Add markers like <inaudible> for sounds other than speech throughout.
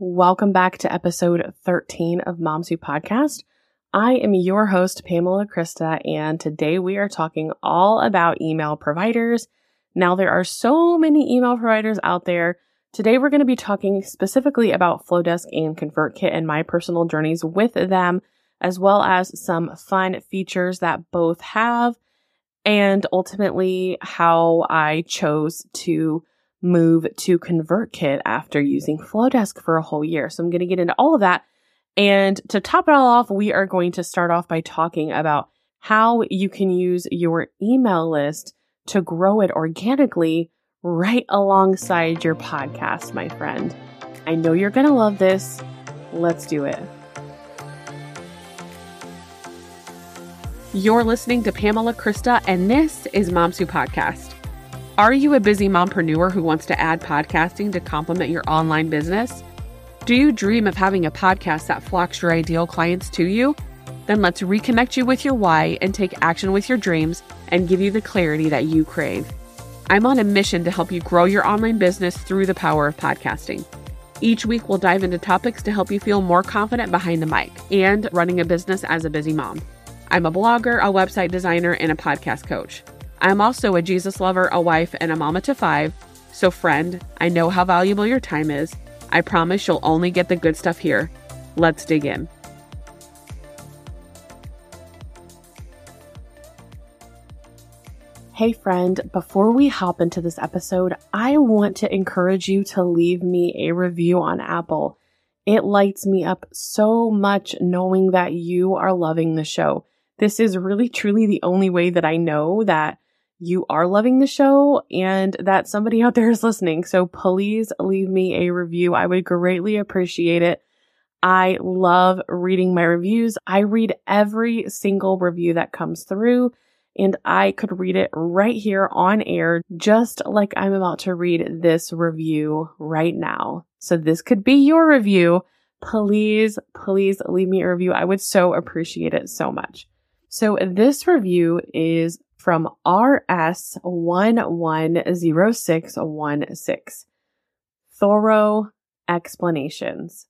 Welcome back to episode 13 of Moms Who Podcast. I am your host, Pamela Krista, and today we are talking all about email providers. Now, there are so many email providers out there. Today, we're going to be talking specifically about Flodesk and ConvertKit and my personal journeys with them, as well as some fun features that both have, and ultimately how I chose to move to ConvertKit after using Flodesk for a whole year. So I'm going to get into all of that. And to top it all off, we are going to start off by talking about how you can use your email list to grow it organically right alongside your podcast, my friend. I know you're going to love this. Let's do it. You're listening to Pamela Krista, and this is Moms Who Podcast. Are you a busy mompreneur who wants to add podcasting to complement your online business? Do you dream of having a podcast that flocks your ideal clients to you? Then let's reconnect you with your why and take action with your dreams and give you the clarity that you crave. I'm on a mission to help you grow your online business through the power of podcasting. Each week, we'll dive into topics to help you feel more confident behind the mic and running a business as a busy mom. I'm a blogger, a website designer, and a podcast coach. I'm also a Jesus lover, a wife, and a mama to five. So, friend, I know how valuable your time is. I promise you'll only get the good stuff here. Let's dig in. Hey, friend, before we hop into this episode, I want to encourage you to leave me a review on Apple. It lights me up so much knowing that you are loving the show. This is really truly the only way that I know that you are loving the show and that somebody out there is listening. So please leave me a review. I would greatly appreciate it. I love reading my reviews. I read every single review that comes through and I could read it right here on air, just like I'm about to read this review right now. So this could be your review. Please, please leave me a review. I would so appreciate it so much. So this review is from RS110616. Thorough explanations.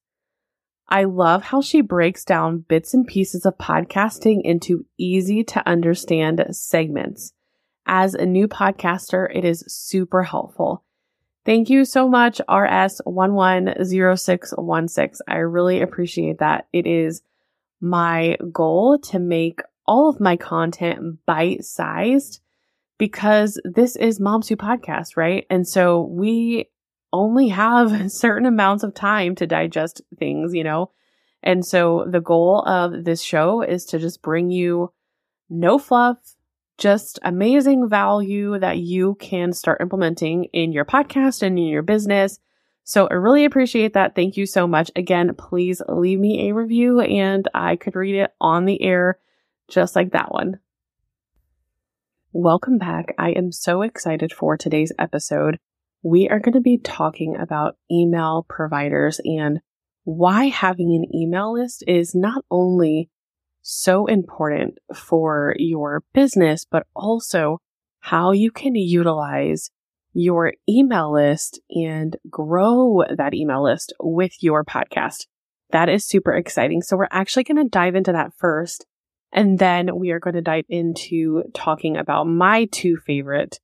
I love how she breaks down bits and pieces of podcasting into easy to understand segments. As a new podcaster, it is super helpful. Thank you so much, RS110616. I really appreciate that. It is my goal to make all of my content bite sized because this is Moms Who Podcast, right? And so we only have <laughs> certain amounts of time to digest things, you know? And so the goal of this show is to just bring you no fluff, just amazing value that you can start implementing in your podcast and in your business. So I really appreciate that. Thank you so much. Again, please leave me a review and I could read it on the air just like that one. Welcome back. I am so excited for today's episode. We are going to be talking about email providers and why having an email list is not only so important for your business, but also how you can utilize your email list and grow that email list with your podcast. That is super exciting. So we're actually going to dive into that first and then we are going to dive into talking about my two favorite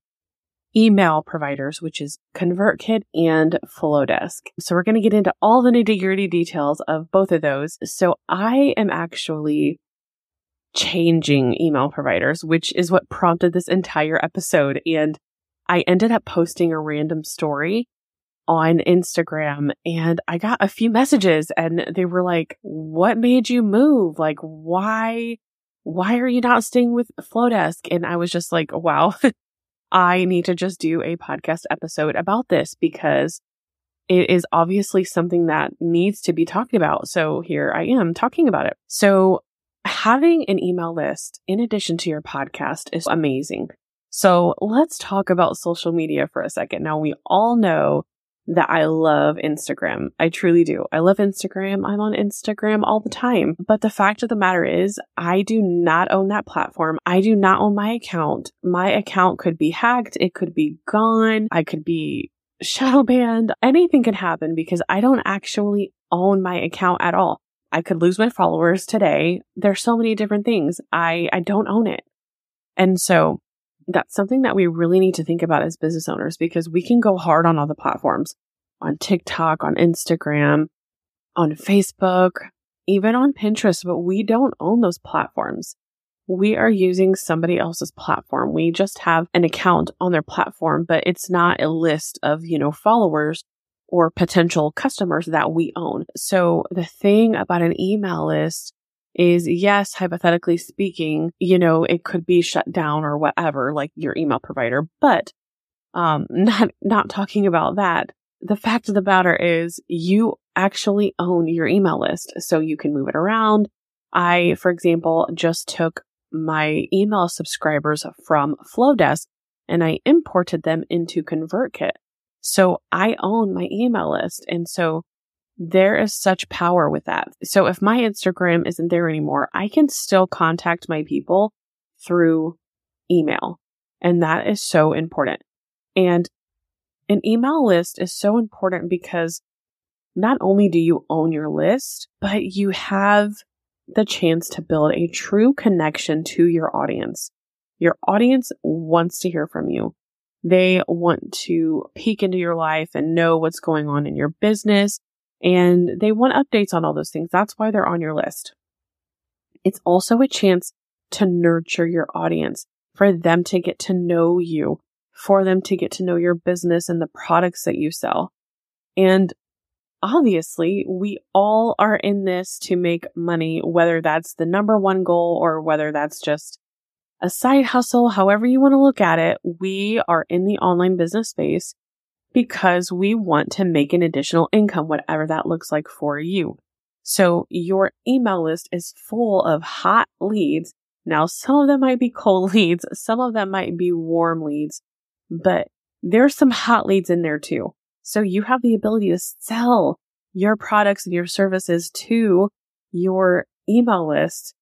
email providers, which is ConvertKit and Flodesk. So we're going to get into all the nitty gritty details of both of those. So I am actually changing email providers, which is what prompted this entire episode. And I ended up posting a random story on Instagram and I got a few messages and they were like, what made you move? Like, why why are you not staying with Flodesk? And I was just like, wow, <laughs> I need to just do a podcast episode about this because it is obviously something that needs to be talked about. So here I am talking about it. So having an email list in addition to your podcast is amazing. So let's talk about social media for a second. Now we all know that I love Instagram. I truly do. I love Instagram. I'm on Instagram all the time. But the fact of the matter is, I do not own that platform. I do not own my account. My account could be hacked. It could be gone. I could be shadow banned. Anything could happen because I don't actually own my account at all. I could lose my followers today. There's so many different things. I, I don't own it. And so that's something that we really need to think about as business owners because we can go hard on all the platforms on TikTok, on Instagram, on Facebook, even on Pinterest, but we don't own those platforms. We are using somebody else's platform. We just have an account on their platform, but it's not a list of, you know, followers or potential customers that we own. So the thing about an email list is yes, hypothetically speaking, you know, it could be shut down or whatever, like your email provider, but um, <laughs> not, not talking about that. The fact of the matter is you actually own your email list. So you can move it around. I, for example, just took my email subscribers from Flodesk and I imported them into ConvertKit. So I own my email list. And so there is such power with that. So if my Instagram isn't there anymore, I can still contact my people through email. And that is so important. And an email list is so important because not only do you own your list, but you have the chance to build a true connection to your audience. Your audience wants to hear from you. They want to peek into your life and know what's going on in your business and they want updates on all those things. That's why they're on your list. It's also a chance to nurture your audience, for them to get to know you, for them to get to know your business and the products that you sell. And obviously, we all are in this to make money, whether that's the number one goal or whether that's just a side hustle, however you want to look at it. We are in the online business space because we want to make an additional income, whatever that looks like for you. So your email list is full of hot leads. Now, some of them might be cold <laughs> leads, some of them might be warm leads, but there's some hot leads in there too. So you have the ability to sell your products and your services to your email list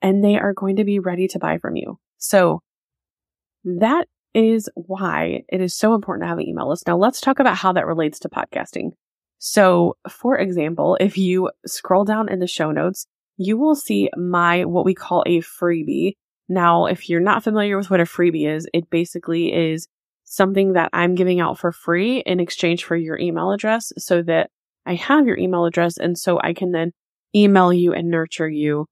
and they are going to be ready to buy from you. So that is why it is so important to have an email list. Now let's talk about how that relates to podcasting. So for example, if you scroll down in the show notes, you will see my, what we call a freebie. Now, if you're not familiar with what a freebie is, it basically is something that I'm giving out for free in exchange for your email address so that I have your email address. And so I can then email you and nurture you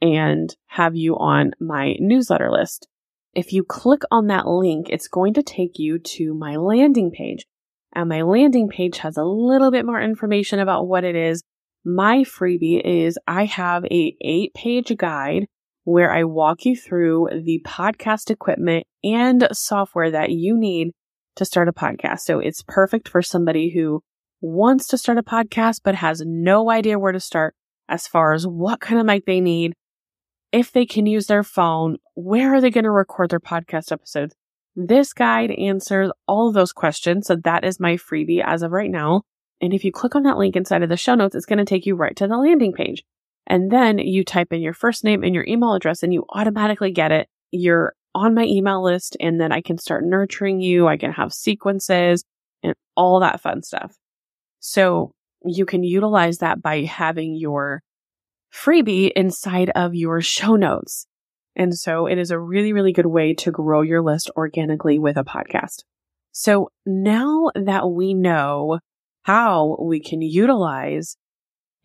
and have you on my newsletter list. If you click on that link, it's going to take you to my landing page. And my landing page has a little bit more information about what it is. My freebie is I have a eight page guide where I walk you through the podcast equipment and software that you need to start a podcast. So it's perfect for somebody who wants to start a podcast, but has no idea where to start as far as what kind of mic they need, if they can use their phone, where are they going to record their podcast episodes? This guide answers all of those questions. So that is my freebie as of right now. And if you click on that link inside of the show notes, it's going to take you right to the landing page. And then you type in your first name and your email address and you automatically get it. You're on my email list and then I can start nurturing you. I can have sequences and all that fun stuff. So you can utilize that by having your freebie inside of your show notes. And so it is a really, really good way to grow your list organically with a podcast. So now that we know how we can utilize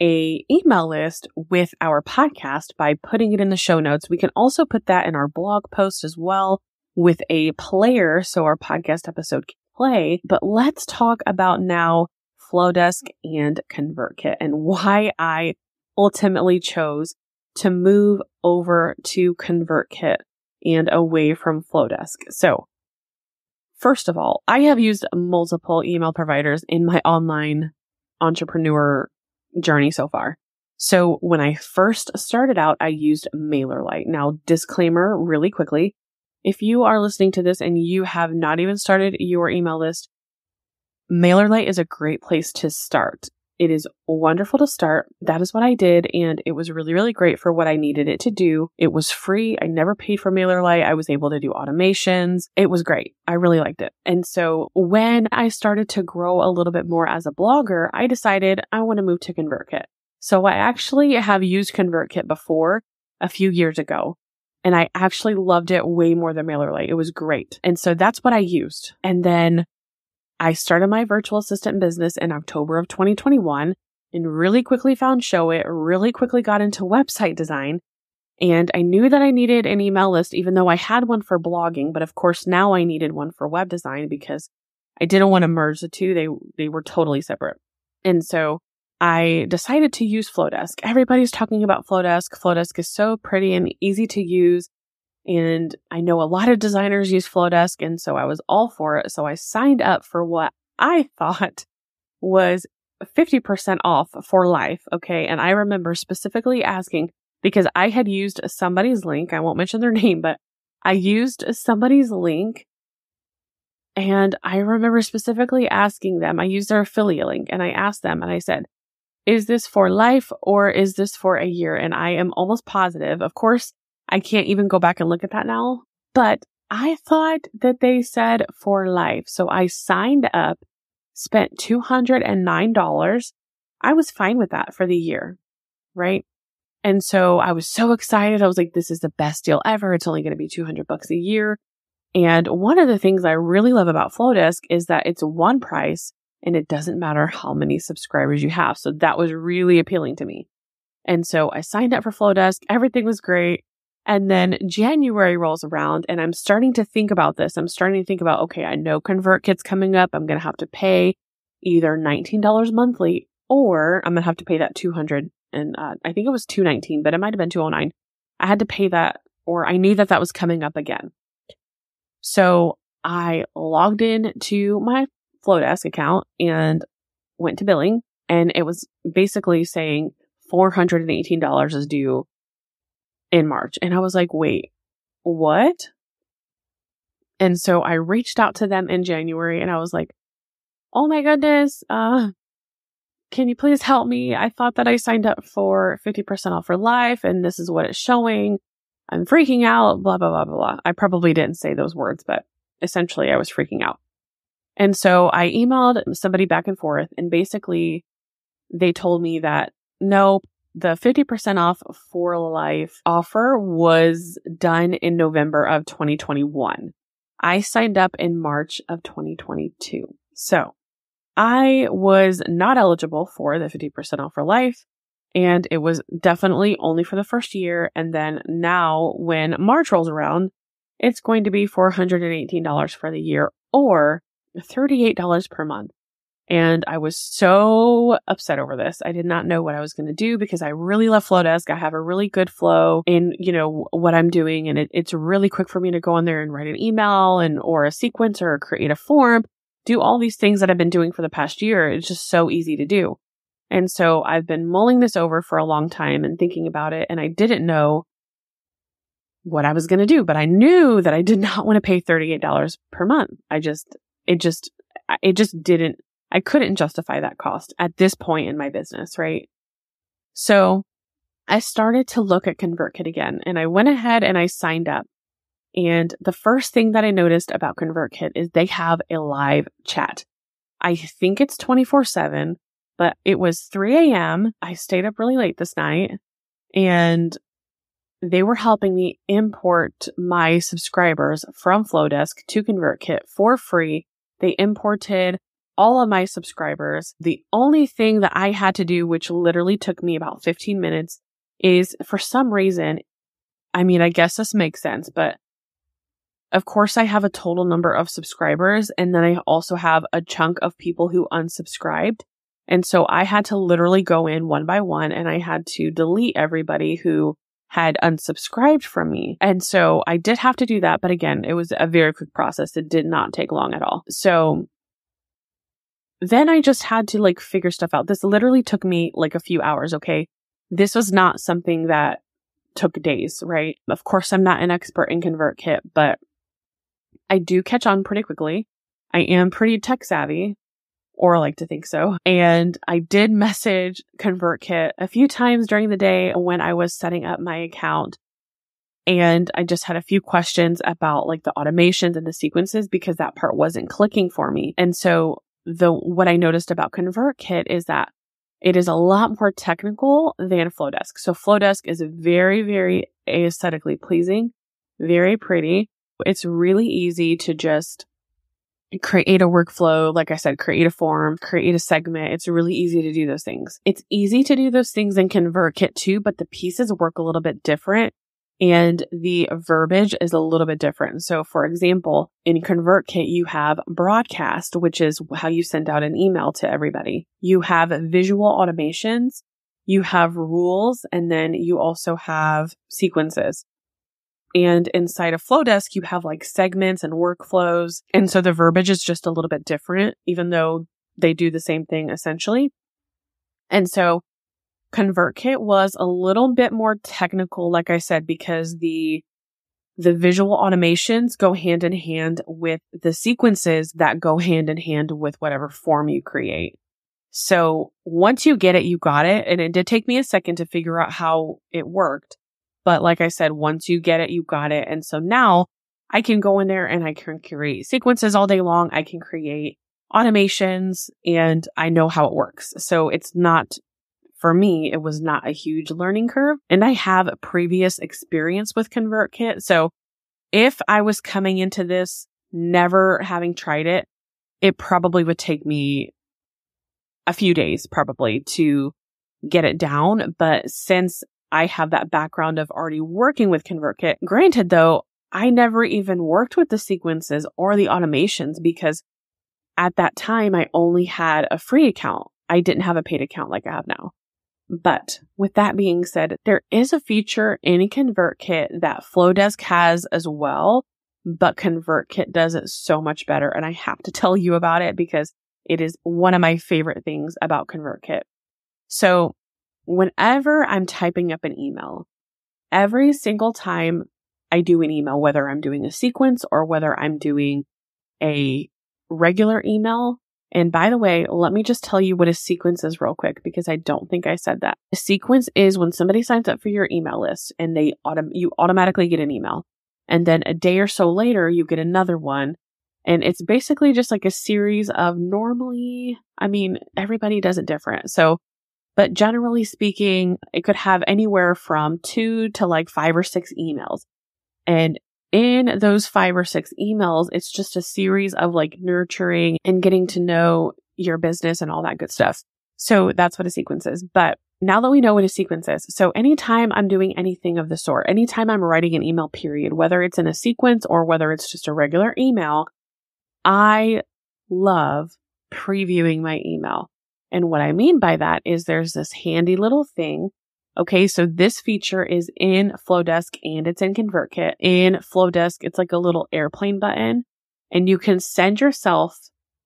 a email list with our podcast by putting it in the show notes, we can also put that in our blog post as well with a player so our podcast episode can play. But let's talk about now Flodesk and ConvertKit and why I ultimately chose to move over to ConvertKit and away from Flodesk. So, first of all, I have used multiple email providers in my online entrepreneur journey so far. So, when I first started out, I used MailerLite. Now, disclaimer really quickly if you are listening to this and you have not even started your email list, MailerLite is a great place to start It is wonderful to start. That is what I did. And it was really, really great for what I needed it to do. It was free. I never paid for MailerLite. I was able to do automations. It was great. I really liked it. And so when I started to grow a little bit more as a blogger, I decided I want to move to ConvertKit. So I actually have used ConvertKit before a few years ago. And I actually loved it way more than MailerLite. It was great. And so that's what I used. And then I started my virtual assistant business in October of 2021 and really quickly found Showit, really quickly got into website design. And I knew that I needed an email list, even though I had one for blogging. But of course, now I needed one for web design because I didn't want to merge the two. They, they were totally separate. And so I decided to use Flodesk. Everybody's talking about Flodesk. Flodesk is so pretty and easy to use. And I know a lot of designers use Flodesk, and so I was all for it. So I signed up for what I <laughs> thought was 50% off for life. Okay. And I remember specifically asking because I had used somebody's link. I won't mention their <laughs> name, but I used somebody's link. And I remember specifically asking them, I used their affiliate link and I asked them and I said, is this for life or is this for a year? And I am almost positive. Of course, I can't even go back and look at that now. But I thought that they said for life. So I signed up, spent $209. I was fine with that for the year, right? And so I was so excited. I was like, this is the best deal ever. It's only going to be 200 bucks a year. And one of the things I really love about Flodesk is that it's one price and it doesn't matter how many subscribers you have. So that was really appealing to me. And so I signed up for Flodesk. Everything was great. And then January rolls around and I'm starting to think about this. I'm starting to think about, okay, I know ConvertKit's coming up. I'm going to have to pay either $19 monthly or I'm going to have to pay that 200 and uh, I think it was 219, but it might have been 209. I had to pay that or I knew that that was coming up again. So I logged in to my Flodesk account and went to billing and it was basically saying $418 is due in March. And I was like, wait, what? And so I reached out to them in January and I was like, oh my goodness, uh, can you please help me? I thought that I signed up for 50% off for life and this is what it's showing. I'm freaking out, blah, blah, blah, blah, blah. I probably didn't say those words, but essentially I was freaking out. And so I emailed somebody back and forth and basically they told me that nope, the 50% off for life offer was done in November of 2021. I signed up in March of 2022. So I was not eligible for the 50% off for life. And it was definitely only for the first year. And then now when March rolls around, it's going to be $418 for the year or $38 per month. And I was so upset over this. I did not know what I was going to do because I really love Flodesk. I have a really good flow in, you know, what I'm doing. And it, it's really quick for me to go in there and write an email and, or a sequence or create a form, do all these things that I've been doing for the past year. It's just so easy to do. And so I've been mulling this over for a long time and thinking about it. And I didn't know what I was going to do, but I knew that I did <laughs> not want to pay $38 per month. I just, it just, it just didn't I couldn't justify that cost at this point in my business, right? So I started to look at ConvertKit again and I went ahead and I signed up. And the first thing that I noticed about ConvertKit is they have a live chat. I think it's 24 7, but it was 3 a.m. I stayed up really late this night and they were helping me import my subscribers from Flodesk to ConvertKit for free. They imported all of my subscribers. The only thing that I had to do, which literally took me about 15 minutes, is for some reason, I mean, I guess this makes sense, but of course I have a total number of subscribers and then I also have a chunk of people who unsubscribed. And so I had to literally go in one by one and I had to delete everybody who had unsubscribed from me. And so I did have to do that. But again, it was a very quick process. It did not take long at all. So then I just had to like figure stuff out. This literally took me like a few hours. Okay. This was not something that took days, right? Of course, I'm not an expert in ConvertKit, but I do catch on pretty quickly. I am pretty tech savvy. or like to think so. And I did <laughs> message ConvertKit a few times during the day when I was setting up my account. And I just had a few questions about like the automations and the sequences because that part wasn't clicking for me. And so the, what I noticed about ConvertKit is that it is a lot more technical than Flodesk. So Flodesk is very, very aesthetically pleasing, very pretty. It's really easy to just create a workflow. Like I said, create a form, create a segment. It's really easy to do those things. It's easy to do those things in ConvertKit too, but the pieces work a little bit different and the verbiage is a little bit different. So for example, in ConvertKit, you have broadcast, which is how you send out an email to everybody. You have visual automations, you have rules, and then you also have sequences. And inside of Flodesk, you have like segments and workflows. And so the verbiage is just a little bit different, even though they do the same thing essentially. And so ConvertKit was a little bit more technical, like I said, because the the visual automations go hand in hand with the sequences that go hand in hand with whatever form you create. So once you get it, you got it. And it did take me a second to figure out how it worked. But like I said, once you get it, you got it. And so now I can go in there and I can create sequences all day long. I can create automations and I know how it works. So it's not for me, it was not a huge learning curve. And I have previous experience with ConvertKit. So if I was coming into this never having tried it, it probably would take me a few days probably to get it down. But since I have that background of already working with ConvertKit, granted though, I never even worked with the sequences or the automations because at that time I only had a free account. I didn't have a paid account like I have now. But with that being said, there is a feature in ConvertKit that Flodesk has as well, but ConvertKit does it so much better. And I have to <laughs> tell you about it because it is one of my favorite things about ConvertKit. So whenever I'm typing up an email, every single time I do an email, whether I'm doing a sequence or whether I'm doing a regular email, and by the way, let me just tell you what a sequence is real quick because I don't think I said that. A sequence is when somebody signs up for your email list and they autom- you automatically get an email. And then a day or so later, you get another one. And it's basically just like a series of normally, I mean, everybody does it different. So, but generally speaking, it could have anywhere from two to like five or six emails. And in those five or six emails, it's just a series of like nurturing and getting to know your business and all that good stuff. So that's what a sequence is. But now that we know what a sequence is, so anytime I'm doing anything of the sort, anytime I'm writing an email period, whether it's in a sequence or whether it's just a regular email, I love previewing my email. And what I mean by that is there's this handy little thing Okay, so this feature is in Flodesk and it's in ConvertKit. In Flodesk, it's like a little airplane button and you can send yourself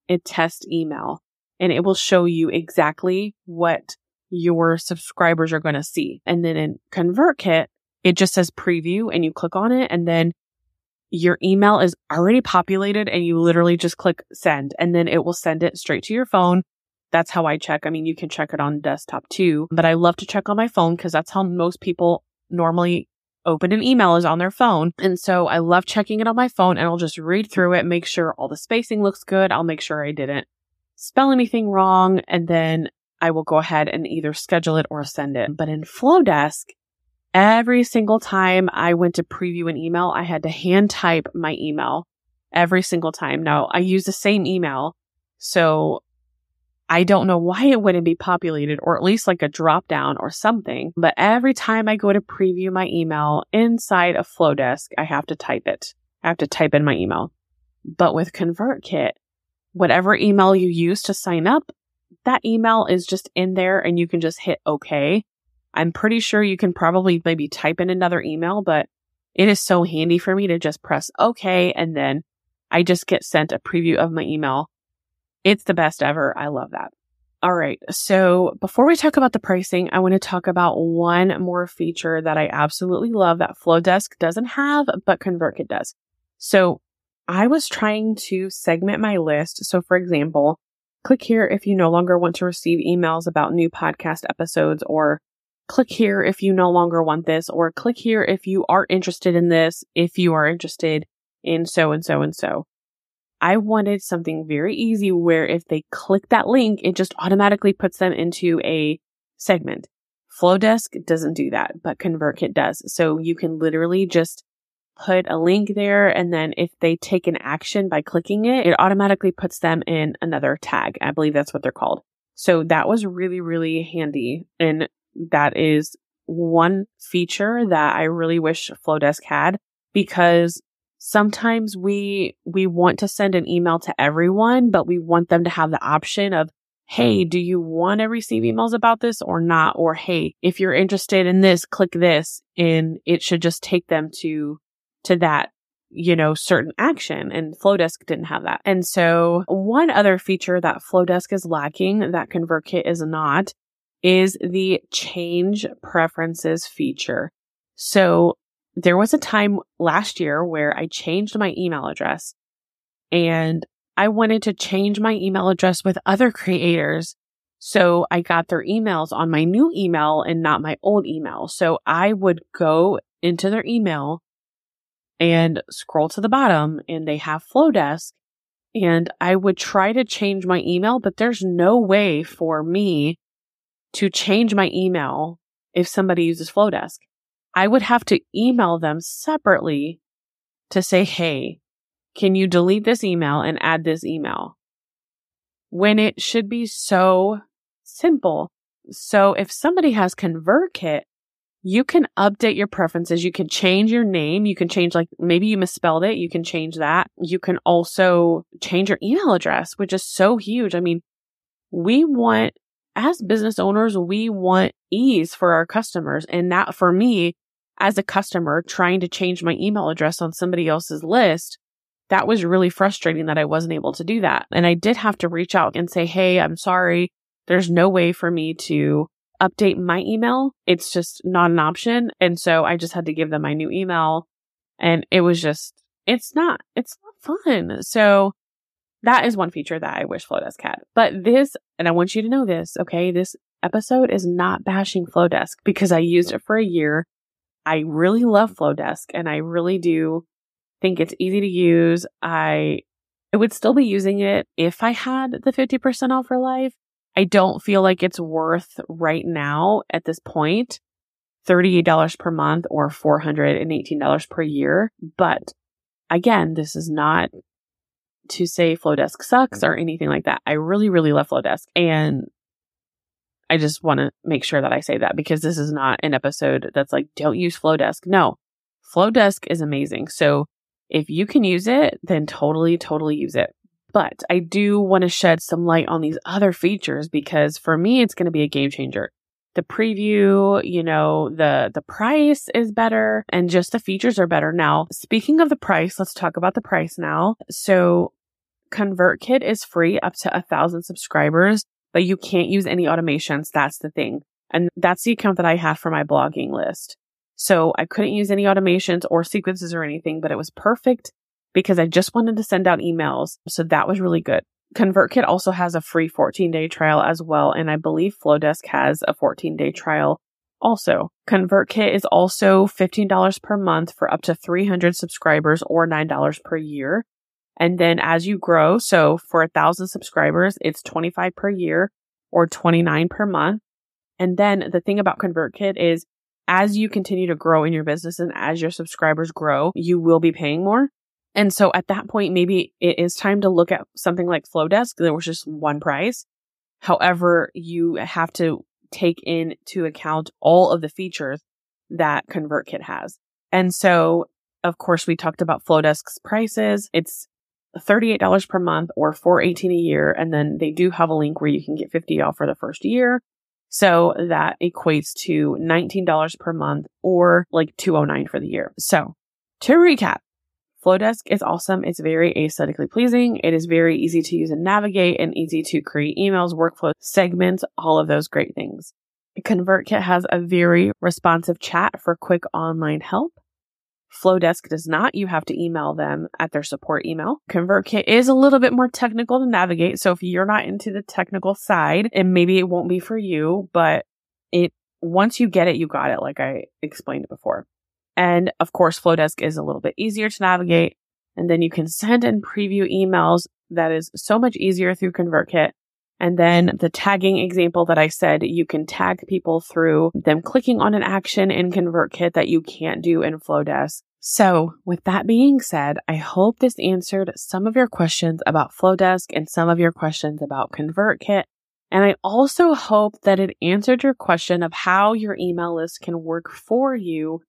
a test email and it will show you exactly what your subscribers are going to see. And then in ConvertKit, it just says preview and you click on it and then your email is already populated and you literally just click send and then it will send it straight to your phone that's how I check. I mean, you can check it on desktop too, but I love to check on my phone because that's how most people normally open an email is on their phone. And so I love checking it on my phone and I'll just read through it, make sure all the spacing looks good. I'll make sure I didn't spell anything wrong. And then I will go ahead and either schedule it or send it. But in Flodesk, every single time I went to preview an email, I had to hand type my email every single time. Now I use the same email. So I don't know why it wouldn't be populated or at least like a drop down or something. But every time I go to preview my email inside of Flodesk, I have to type it. I have to type in my email. But with ConvertKit, whatever email you use to sign up, that email is just in there and you can just hit OK. I'm pretty sure you can probably maybe type in another email, but it is so handy for me to just press OK and then I just get sent a preview of my email it's the best ever. I love that. All right. So before we talk about the pricing, I want to talk about one more feature that I absolutely love that Flodesk doesn't have, but ConvertKit does. So I was trying to segment my list. So for example, click here if you no longer want to receive emails about new podcast episodes, or click here if you no longer want this, or click here if you are interested in this, if you are interested in so and so and so. I wanted something very easy where if they click that link, it just automatically puts them into a segment. Flodesk doesn't do that, but ConvertKit does. So you can literally just put a link there. And then if they take an action by clicking it, it automatically puts them in another tag. I believe that's what they're called. So that was really, really handy. And that is one feature that I really wish Flodesk had because sometimes we, we want to send an email to everyone, but we want them to have the option of, Hey, do you want to receive emails about this or not? Or Hey, if you're interested in this, click this and it should just take them to to that you know, certain action and Flodesk didn't have that. And so one other feature that Flodesk is lacking that ConvertKit is not is the change preferences feature. So there was a time last year where I changed my email address and I wanted to change my email address with other creators. So I got their emails on my new email and not my old email. So I would go into their email and scroll to the bottom and they have Flodesk. And I would try to change my email, but there's no way for me to change my email if somebody uses Flodesk. I would have to email them separately to say, Hey, can you delete this email and add this email? When it should be so simple. So if somebody has ConvertKit, you can update your preferences. You can change your name. You can change, like, maybe you misspelled it. You can change that. You can also change your email address, which is so huge. I mean, we want, as business owners, we want ease for our customers. And that for me, as a customer trying to change my email address on somebody else's list, that was really frustrating that I wasn't able to do that. And I did have to reach out and say, Hey, I'm sorry. There's no way for me to update my email. It's just not an option. And so I just had to give them my new email and it was just, it's not, it's not fun. So that is one feature that I wish Flodesk had. But this, and I want you to know this, okay? This episode is not bashing Flodesk because I used it for a year. I really love Flodesk and I really do think it's easy to use. I, I would still be using it if I had the 50% off for life. I don't feel like it's worth right now at this point $38 per month or $418 per year. But again, this is not to say Flodesk sucks or anything like that. I really, really love Flodesk And I just want to make sure that I say that because this is not an episode that's like, don't use Flodesk. No, Flodesk is amazing. So if you can use it, then totally, totally use it. But I do want to shed some light on these other features because for me, it's going to be a game changer. The preview, you know, the, the price is better and just the features are better. Now, speaking of the price, let's talk about the price now. So ConvertKit is free up to a thousand subscribers, but you can't use any automations. That's the thing. And that's the account that I have for my blogging list. So I couldn't use any automations or sequences or anything, but it was perfect because I just wanted to send out emails. So that was really good. ConvertKit also has a free 14 day trial as well. And I believe Flodesk has a 14 day trial also. ConvertKit is also $15 per month for up to 300 subscribers or $9 per year. And then as you grow, so for a thousand subscribers, it's 25 per year or 29 per month. And then the thing about ConvertKit is as you continue to grow in your business and as your subscribers grow, you will be paying more. And so at that point, maybe it is time to look at something like Flodesk. There was just one price. However, you have to take into account all of the features that ConvertKit has. And so, of course, we talked about Flodesk's prices. It's $38 per month or 418 a year. And then they do have a link where you can get 50 off for the first year. So that equates to $19 per month or like 209 for the year. So to recap, Flodesk is awesome. It's very aesthetically pleasing. It is very easy to use and navigate and easy to create emails, workflow segments, all of those great things. ConvertKit has a very responsive chat for quick online help. Flodesk does not. You have to email them at their support email. ConvertKit is a little bit more technical to navigate. So if you're not into the technical side, and maybe it won't be for you, but it, once you get it, you got it, like I explained before. And of course, Flodesk is a little bit easier to navigate. And then you can send and preview emails. That is so much easier through ConvertKit. And then the tagging example that I said, you can tag people through them clicking on an action in ConvertKit that you can't do in Flodesk. So with that being said, I hope this answered some of your questions about Flodesk and some of your questions about ConvertKit. And I also hope that it answered your question of how your email list can work for you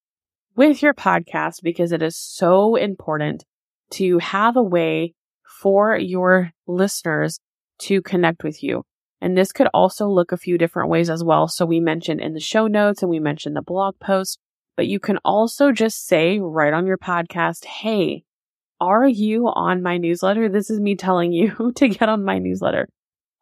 with your podcast because it is so important to have a way for your listeners to connect with you. And this could also look a few different ways as well. So we mentioned in the show notes and we mentioned the blog post, but you can also just say right on your podcast, Hey, are you on my newsletter? This is me telling you <laughs> to get on my newsletter.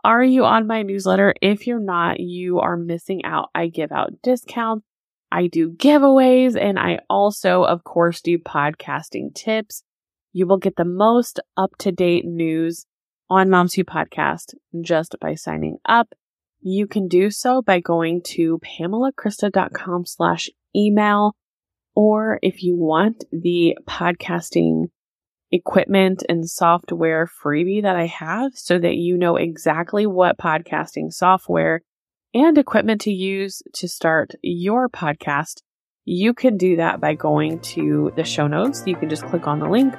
Are you on my newsletter? If you're not, you are missing out. I give out discounts. I do giveaways and I also, of course, do podcasting tips. You will get the most up to date news on Moms Who Podcast just by signing up. You can do so by going to pamelakrista.com slash email, or if you want the podcasting equipment and software freebie that I have so that you know exactly what podcasting software and equipment to use to start your podcast, you can do that by going to the show notes. You can just click on the link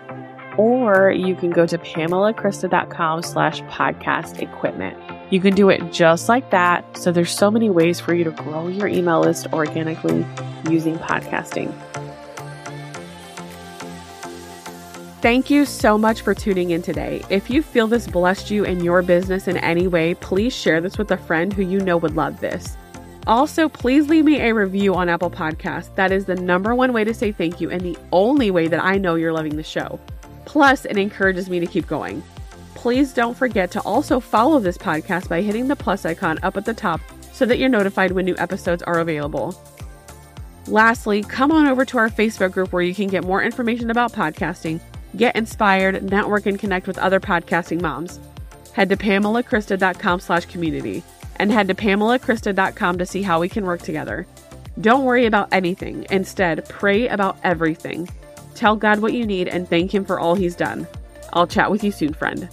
or you can go to pamelakrista.com slash podcast equipment. You can do it just like that. So there's so many ways for you to grow your email list organically using podcasting. Thank you so much for tuning in today. If you feel this blessed you in your business in any way, please share this with a friend who you know would love this. Also, please leave me a review on Apple Podcasts. That is the number one way to say thank you and the only way that I know you're loving the show. Plus, it encourages me to keep going. Please don't forget to also follow this podcast by hitting the plus icon up at the top so that you're notified when new episodes are available. Lastly, come on over to our Facebook group where you can get more information about podcasting, get inspired, network, and connect with other podcasting moms. Head to pamelakrista.com slash community and head to pamelakrista.com to see how we can work together. Don't worry about anything. Instead, pray about everything. Tell God what you need and thank Him for all He's done. I'll chat with you soon, friend.